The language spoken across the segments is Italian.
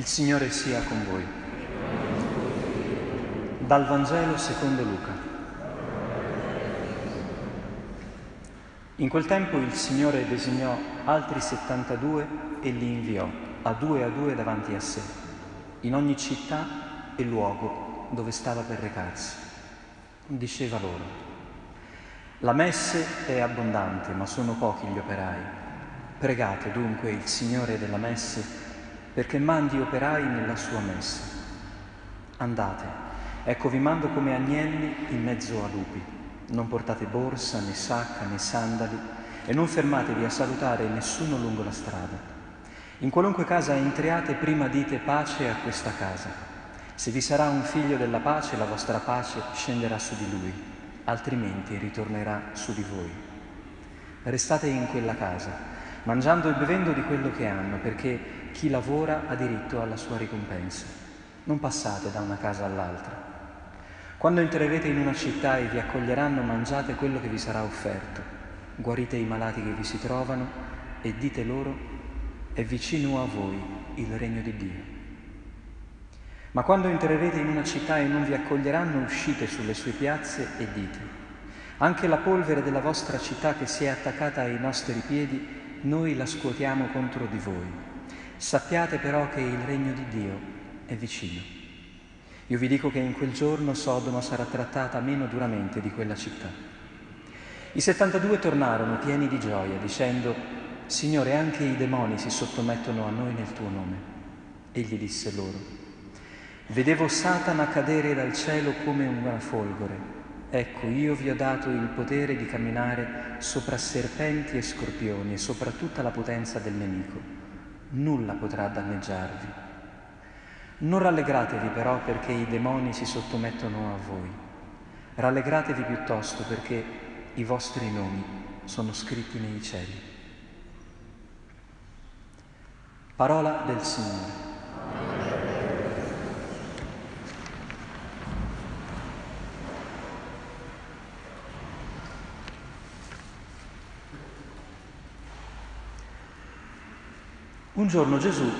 Il Signore sia con voi. Dal Vangelo secondo Luca. In quel tempo il Signore designò altri 72 e li inviò a due a due davanti a sé, in ogni città e luogo dove stava per recarsi. Diceva loro, la messe è abbondante, ma sono pochi gli operai. Pregate dunque il Signore della messe perché mandi operai nella sua messa. Andate, ecco vi mando come agnelli in mezzo a lupi. Non portate borsa, né sacca, né sandali e non fermatevi a salutare nessuno lungo la strada. In qualunque casa entriate, prima dite pace a questa casa. Se vi sarà un figlio della pace, la vostra pace scenderà su di lui, altrimenti ritornerà su di voi. Restate in quella casa, mangiando e bevendo di quello che hanno, perché chi lavora ha diritto alla sua ricompensa. Non passate da una casa all'altra. Quando entrerete in una città e vi accoglieranno, mangiate quello che vi sarà offerto. Guarite i malati che vi si trovano e dite loro, è vicino a voi il regno di Dio. Ma quando entrerete in una città e non vi accoglieranno, uscite sulle sue piazze e dite, anche la polvere della vostra città che si è attaccata ai nostri piedi, noi la scuotiamo contro di voi. Sappiate però che il regno di Dio è vicino. Io vi dico che in quel giorno Sodoma sarà trattata meno duramente di quella città. I 72 tornarono pieni di gioia, dicendo, Signore, anche i demoni si sottomettono a noi nel tuo nome. Egli disse loro, Vedevo Satana cadere dal cielo come una folgore. Ecco, io vi ho dato il potere di camminare sopra serpenti e scorpioni e sopra tutta la potenza del nemico nulla potrà danneggiarvi. Non rallegratevi però perché i demoni si sottomettono a voi, rallegratevi piuttosto perché i vostri nomi sono scritti nei cieli. Parola del Signore. Un giorno Gesù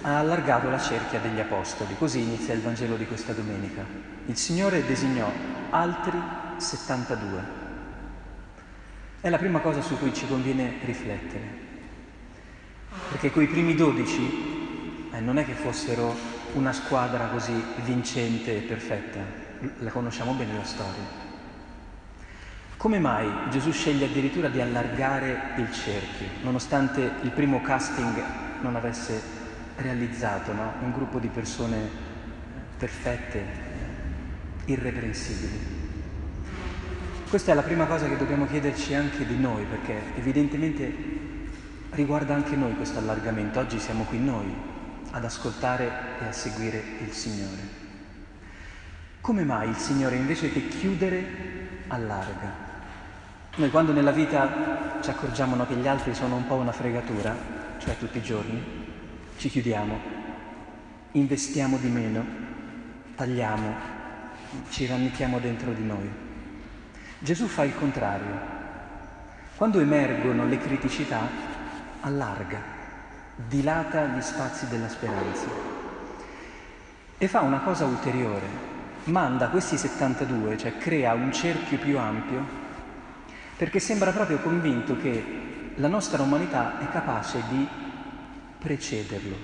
ha allargato la cerchia degli apostoli, così inizia il Vangelo di questa domenica. Il Signore designò altri 72. È la prima cosa su cui ci conviene riflettere, perché quei primi dodici eh, non è che fossero una squadra così vincente e perfetta, la conosciamo bene la storia. Come mai Gesù sceglie addirittura di allargare il cerchio, nonostante il primo casting non avesse realizzato no? un gruppo di persone perfette, irreprensibili. Questa è la prima cosa che dobbiamo chiederci anche di noi, perché evidentemente riguarda anche noi questo allargamento. Oggi siamo qui noi ad ascoltare e a seguire il Signore. Come mai il Signore invece che chiudere allarga? Noi quando nella vita ci accorgiamo no, che gli altri sono un po' una fregatura, cioè tutti i giorni, ci chiudiamo, investiamo di meno, tagliamo, ci rannicchiamo dentro di noi. Gesù fa il contrario. Quando emergono le criticità, allarga, dilata gli spazi della speranza e fa una cosa ulteriore. Manda questi 72, cioè crea un cerchio più ampio, perché sembra proprio convinto che la nostra umanità è capace di precederlo.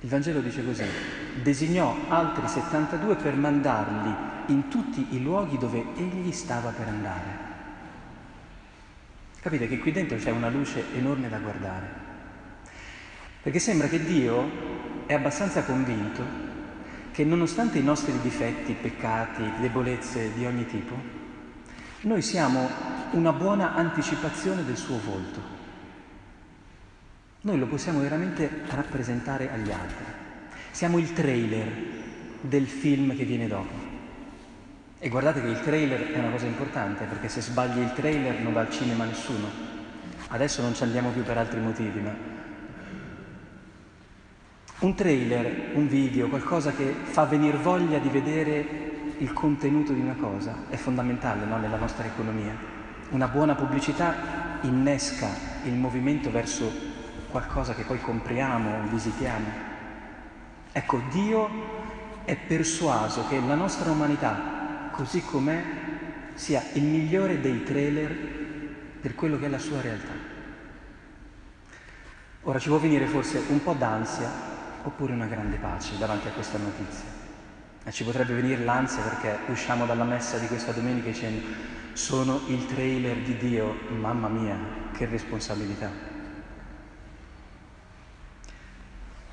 Il Vangelo dice così, designò altri 72 per mandarli in tutti i luoghi dove egli stava per andare. Capite che qui dentro c'è una luce enorme da guardare. Perché sembra che Dio è abbastanza convinto che nonostante i nostri difetti, peccati, debolezze di ogni tipo, noi siamo una buona anticipazione del suo volto. Noi lo possiamo veramente rappresentare agli altri. Siamo il trailer del film che viene dopo. E guardate che il trailer è una cosa importante, perché se sbagli il trailer non va al cinema nessuno. Adesso non ci andiamo più per altri motivi, ma un trailer, un video, qualcosa che fa venire voglia di vedere il contenuto di una cosa è fondamentale no? nella nostra economia. Una buona pubblicità innesca il movimento verso qualcosa che poi compriamo, visitiamo. Ecco, Dio è persuaso che la nostra umanità, così com'è, sia il migliore dei trailer per quello che è la sua realtà. Ora ci può venire forse un po' d'ansia oppure una grande pace davanti a questa notizia. E ci potrebbe venire l'ansia perché usciamo dalla messa di questa domenica dicendo sono il trailer di Dio, mamma mia, che responsabilità.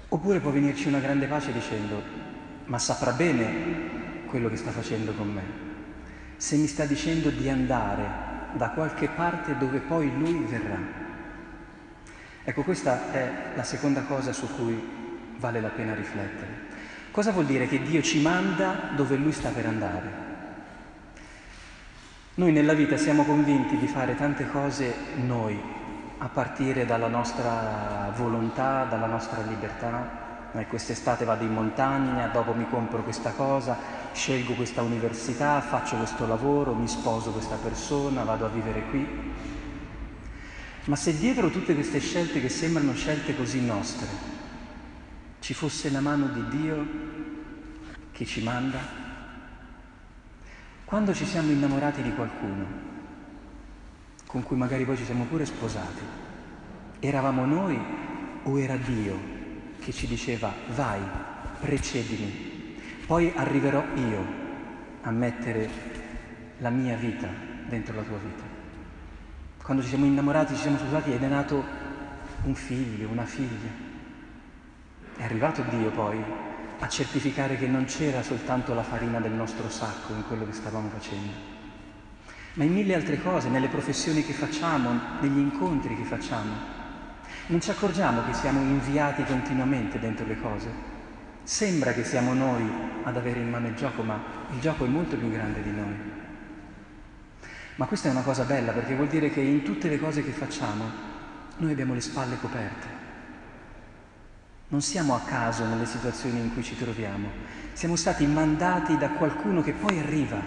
Oppure può venirci una grande pace dicendo ma saprà bene quello che sta facendo con me. Se mi sta dicendo di andare da qualche parte dove poi lui verrà. Ecco, questa è la seconda cosa su cui vale la pena riflettere. Cosa vuol dire che Dio ci manda dove Lui sta per andare? Noi nella vita siamo convinti di fare tante cose noi, a partire dalla nostra volontà, dalla nostra libertà. Eh, quest'estate vado in montagna, dopo mi compro questa cosa, scelgo questa università, faccio questo lavoro, mi sposo questa persona, vado a vivere qui. Ma se dietro tutte queste scelte che sembrano scelte così nostre, ci fosse la mano di Dio che ci manda? Quando ci siamo innamorati di qualcuno, con cui magari poi ci siamo pure sposati, eravamo noi o era Dio che ci diceva vai, precedimi, poi arriverò io a mettere la mia vita dentro la tua vita? Quando ci siamo innamorati, ci siamo sposati ed è nato un figlio, una figlia. È arrivato Dio poi a certificare che non c'era soltanto la farina del nostro sacco in quello che stavamo facendo, ma in mille altre cose, nelle professioni che facciamo, negli incontri che facciamo. Non ci accorgiamo che siamo inviati continuamente dentro le cose. Sembra che siamo noi ad avere in mano il gioco, ma il gioco è molto più grande di noi. Ma questa è una cosa bella perché vuol dire che in tutte le cose che facciamo noi abbiamo le spalle coperte. Non siamo a caso nelle situazioni in cui ci troviamo, siamo stati mandati da qualcuno che poi arriva,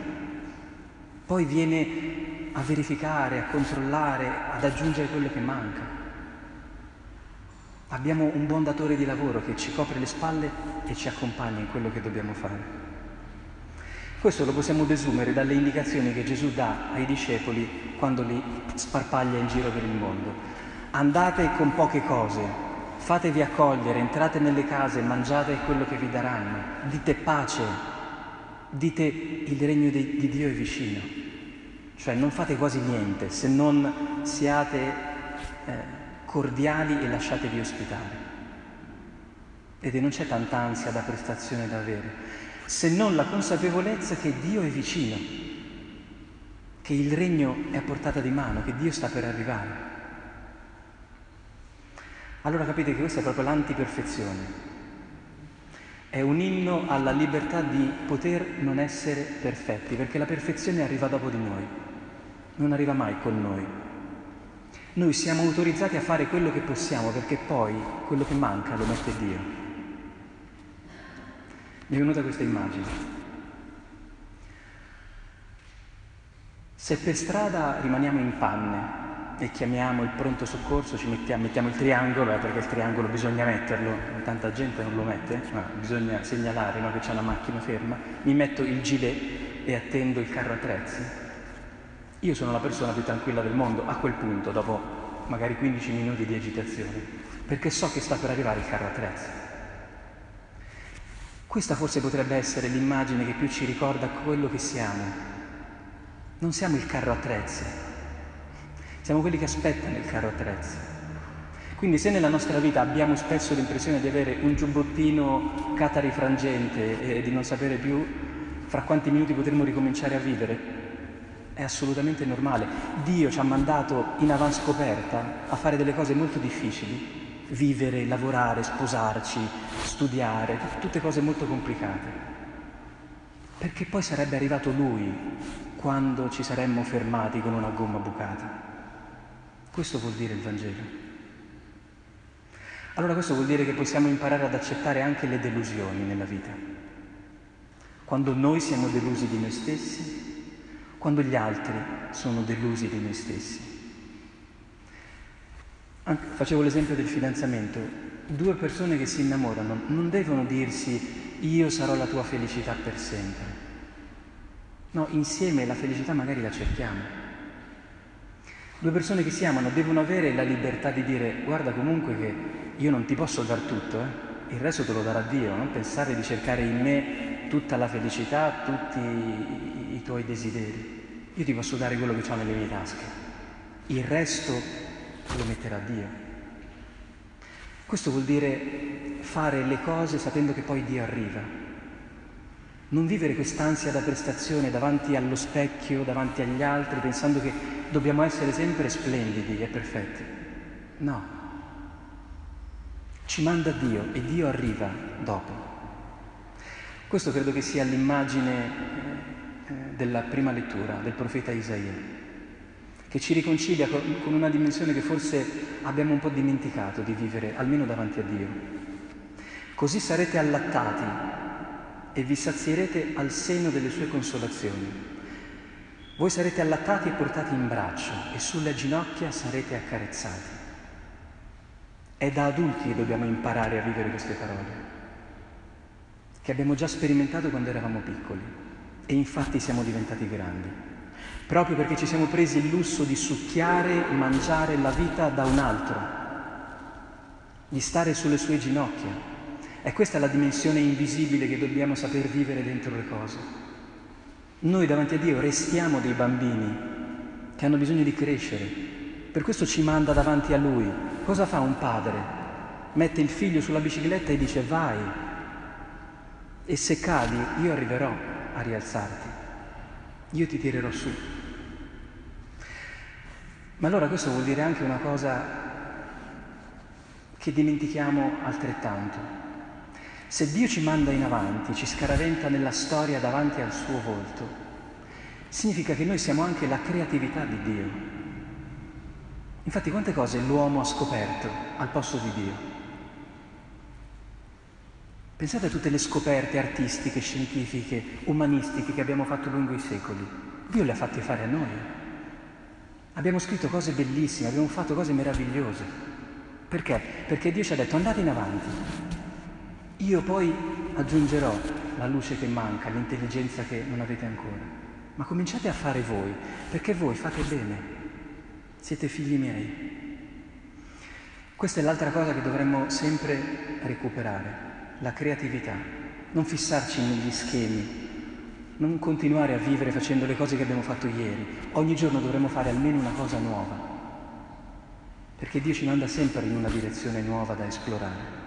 poi viene a verificare, a controllare, ad aggiungere quello che manca. Abbiamo un buon datore di lavoro che ci copre le spalle e ci accompagna in quello che dobbiamo fare. Questo lo possiamo desumere dalle indicazioni che Gesù dà ai discepoli quando li sparpaglia in giro per il mondo. Andate con poche cose, fatevi accogliere, entrate nelle case, mangiate quello che vi daranno, dite pace, dite il regno di, di Dio è vicino, cioè non fate quasi niente se non siate eh, cordiali e lasciatevi ospitare. Ed non c'è tanta ansia da prestazione da avere, se non la consapevolezza che Dio è vicino, che il regno è a portata di mano, che Dio sta per arrivare. Allora capite che questa è proprio l'antiperfezione. È un inno alla libertà di poter non essere perfetti, perché la perfezione arriva dopo di noi, non arriva mai con noi. Noi siamo autorizzati a fare quello che possiamo, perché poi quello che manca lo mette Dio. Mi è venuta questa immagine. Se per strada rimaniamo in panne, e chiamiamo il pronto soccorso, ci mettiamo, mettiamo il triangolo, eh, perché il triangolo bisogna metterlo, tanta gente non lo mette, ma bisogna segnalare no, che c'è una macchina ferma, mi metto il gilet e attendo il carro attrezzi. Io sono la persona più tranquilla del mondo a quel punto, dopo magari 15 minuti di agitazione, perché so che sta per arrivare il carro attrezzi. Questa forse potrebbe essere l'immagine che più ci ricorda quello che siamo. Non siamo il carro attrezzi, siamo quelli che aspettano il carro attrezzi. Quindi se nella nostra vita abbiamo spesso l'impressione di avere un giubbottino catarifrangente e di non sapere più fra quanti minuti potremo ricominciare a vivere, è assolutamente normale. Dio ci ha mandato in avanscoperta a fare delle cose molto difficili, vivere, lavorare, sposarci, studiare, tutte cose molto complicate. Perché poi sarebbe arrivato Lui quando ci saremmo fermati con una gomma bucata. Questo vuol dire il Vangelo. Allora questo vuol dire che possiamo imparare ad accettare anche le delusioni nella vita. Quando noi siamo delusi di noi stessi, quando gli altri sono delusi di noi stessi. Anche, facevo l'esempio del fidanzamento. Due persone che si innamorano non devono dirsi io sarò la tua felicità per sempre. No, insieme la felicità magari la cerchiamo. Due persone che si amano devono avere la libertà di dire guarda comunque che io non ti posso dar tutto, eh? il resto te lo darà Dio, non pensare di cercare in me tutta la felicità, tutti i, tuoi desideri. Io ti posso dare quello che ho nelle mie tasche, il resto lo metterà Dio. Questo vuol dire fare le cose sapendo che poi Dio arriva. Non vivere quest'ansia da prestazione davanti allo specchio, davanti agli altri, pensando che dobbiamo essere sempre splendidi e perfetti. No. Ci manda Dio e Dio arriva dopo. Questo credo che sia l'immagine eh, della prima lettura del profeta Isaia, che ci riconcilia con una dimensione che forse abbiamo un po' dimenticato di vivere, almeno davanti a Dio. Così sarete allattati e vi sazierete al seno delle sue consolazioni. Voi sarete allattati e portati in braccio e sulle ginocchia sarete accarezzati. È da adulti che dobbiamo imparare a vivere queste parole, che abbiamo già sperimentato quando eravamo piccoli e infatti siamo diventati grandi, proprio perché ci siamo presi il lusso di succhiare, mangiare la vita da un altro, di stare sulle sue ginocchia. E questa è la dimensione invisibile che dobbiamo saper vivere dentro le cose. Noi davanti a Dio restiamo dei bambini che hanno bisogno di crescere. Per questo ci manda davanti a Lui. Cosa fa un padre? Mette il figlio sulla bicicletta e dice vai. E se cadi io arriverò a rialzarti. Io ti tirerò su. Ma allora questo vuol dire anche una cosa che dimentichiamo altrettanto. Se Dio ci manda in avanti, ci scaraventa nella storia davanti al suo volto, significa che noi siamo anche la creatività di Dio. Infatti quante cose l'uomo ha scoperto al posto di Dio? Pensate a tutte le scoperte artistiche, scientifiche, umanistiche che abbiamo fatto lungo i secoli. Dio le ha fatte fare a noi. Abbiamo scritto cose bellissime, abbiamo fatto cose meravigliose. Perché? Perché Dio ci ha detto andate in avanti, io poi aggiungerò la luce che manca, l'intelligenza che non avete ancora. Ma cominciate a fare voi, perché voi fate bene, siete figli miei. Questa è l'altra cosa che dovremmo sempre recuperare, la creatività, non fissarci negli schemi, non continuare a vivere facendo le cose che abbiamo fatto ieri. Ogni giorno dovremmo fare almeno una cosa nuova, perché Dio ci manda sempre in una direzione nuova da esplorare.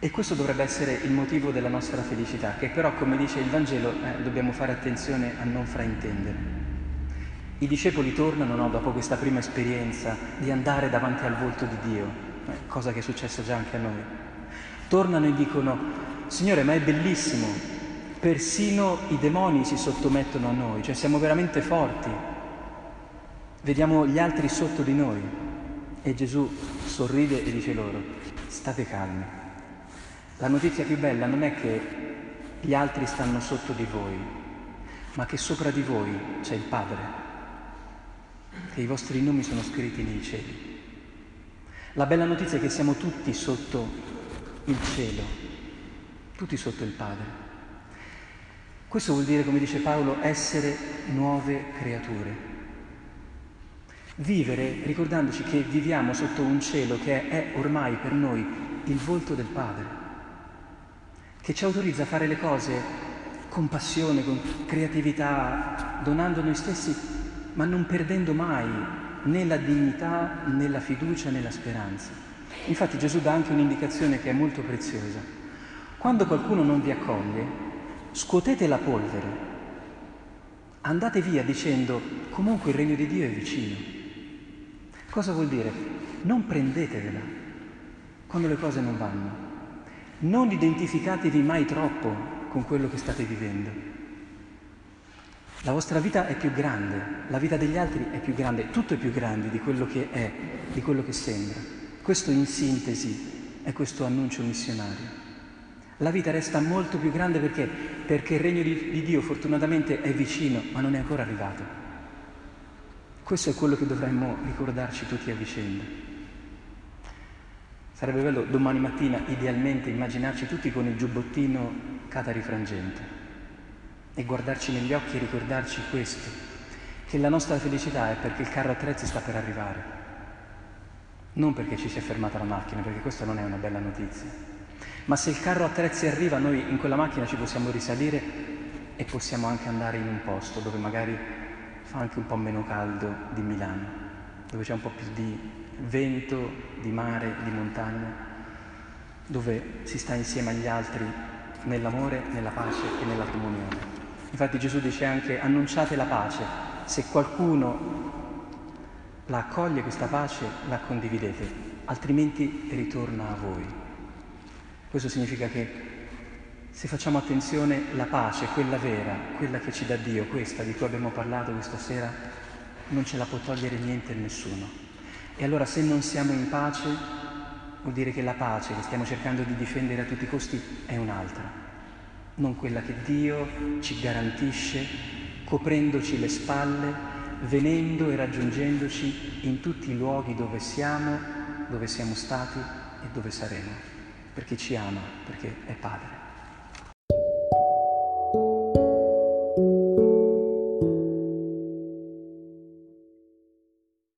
E questo dovrebbe essere il motivo della nostra felicità, che però, come dice il Vangelo, eh, dobbiamo fare attenzione a non fraintendere. I discepoli tornano no, dopo questa prima esperienza di andare davanti al volto di Dio, eh, cosa che è successa già anche a noi. Tornano e dicono, Signore, ma è bellissimo, persino i demoni si sottomettono a noi, cioè siamo veramente forti, vediamo gli altri sotto di noi. E Gesù sorride e dice loro, state calmi la notizia più bella non è che gli altri stanno sotto di voi, ma che sopra di voi c'è il Padre, che i vostri nomi sono scritti nei cieli. La bella notizia è che siamo tutti sotto il cielo, tutti sotto il Padre. Questo vuol dire, come dice Paolo, essere nuove creature. Vivere ricordandoci che viviamo sotto un cielo che è ormai per noi il volto del Padre che ci autorizza a fare le cose con passione, con creatività, donando noi stessi, ma non perdendo mai né la dignità, né la fiducia, né la speranza. Infatti Gesù dà anche un'indicazione che è molto preziosa. Quando qualcuno non vi accoglie, scuotete la polvere, andate via dicendo comunque il regno di Dio è vicino. Cosa vuol dire? Non prendetevela quando le cose non vanno. Non identificatevi mai troppo con quello che state vivendo. La vostra vita è più grande, la vita degli altri è più grande, tutto è più grande di quello che è, di quello che sembra. Questo in sintesi è questo annuncio missionario. La vita resta molto più grande perché? Perché il regno di, di Dio fortunatamente è vicino, ma non è ancora arrivato. Questo è quello che dovremmo ricordarci tutti a vicenda. Sarebbe bello domani mattina, idealmente, immaginarci tutti con il giubbottino catarifrangente e guardarci negli occhi e ricordarci questo, che la nostra felicità è perché il carro attrezzi sta per arrivare, non perché ci sia fermata la macchina, perché questa non è una bella notizia. Ma se il carro attrezzi arriva, noi in quella macchina ci possiamo risalire e possiamo anche andare in un posto dove magari fa anche un po' meno caldo di Milano, dove c'è un po' più di vento, di mare, di montagna, dove si sta insieme agli altri nell'amore, nella pace e nella comunione. Infatti Gesù dice anche annunciate la pace, se qualcuno la accoglie questa pace la condividete, altrimenti ritorna a voi. Questo significa che se facciamo attenzione la pace, quella vera, quella che ci dà Dio, questa di cui abbiamo parlato questa sera, non ce la può togliere niente e nessuno. E allora se non siamo in pace, vuol dire che la pace che stiamo cercando di difendere a tutti i costi è un'altra non quella che Dio ci garantisce coprendoci le spalle, venendo e raggiungendoci in tutti i luoghi dove siamo, dove siamo stati e dove saremo, perché ci ama, perché è Padre.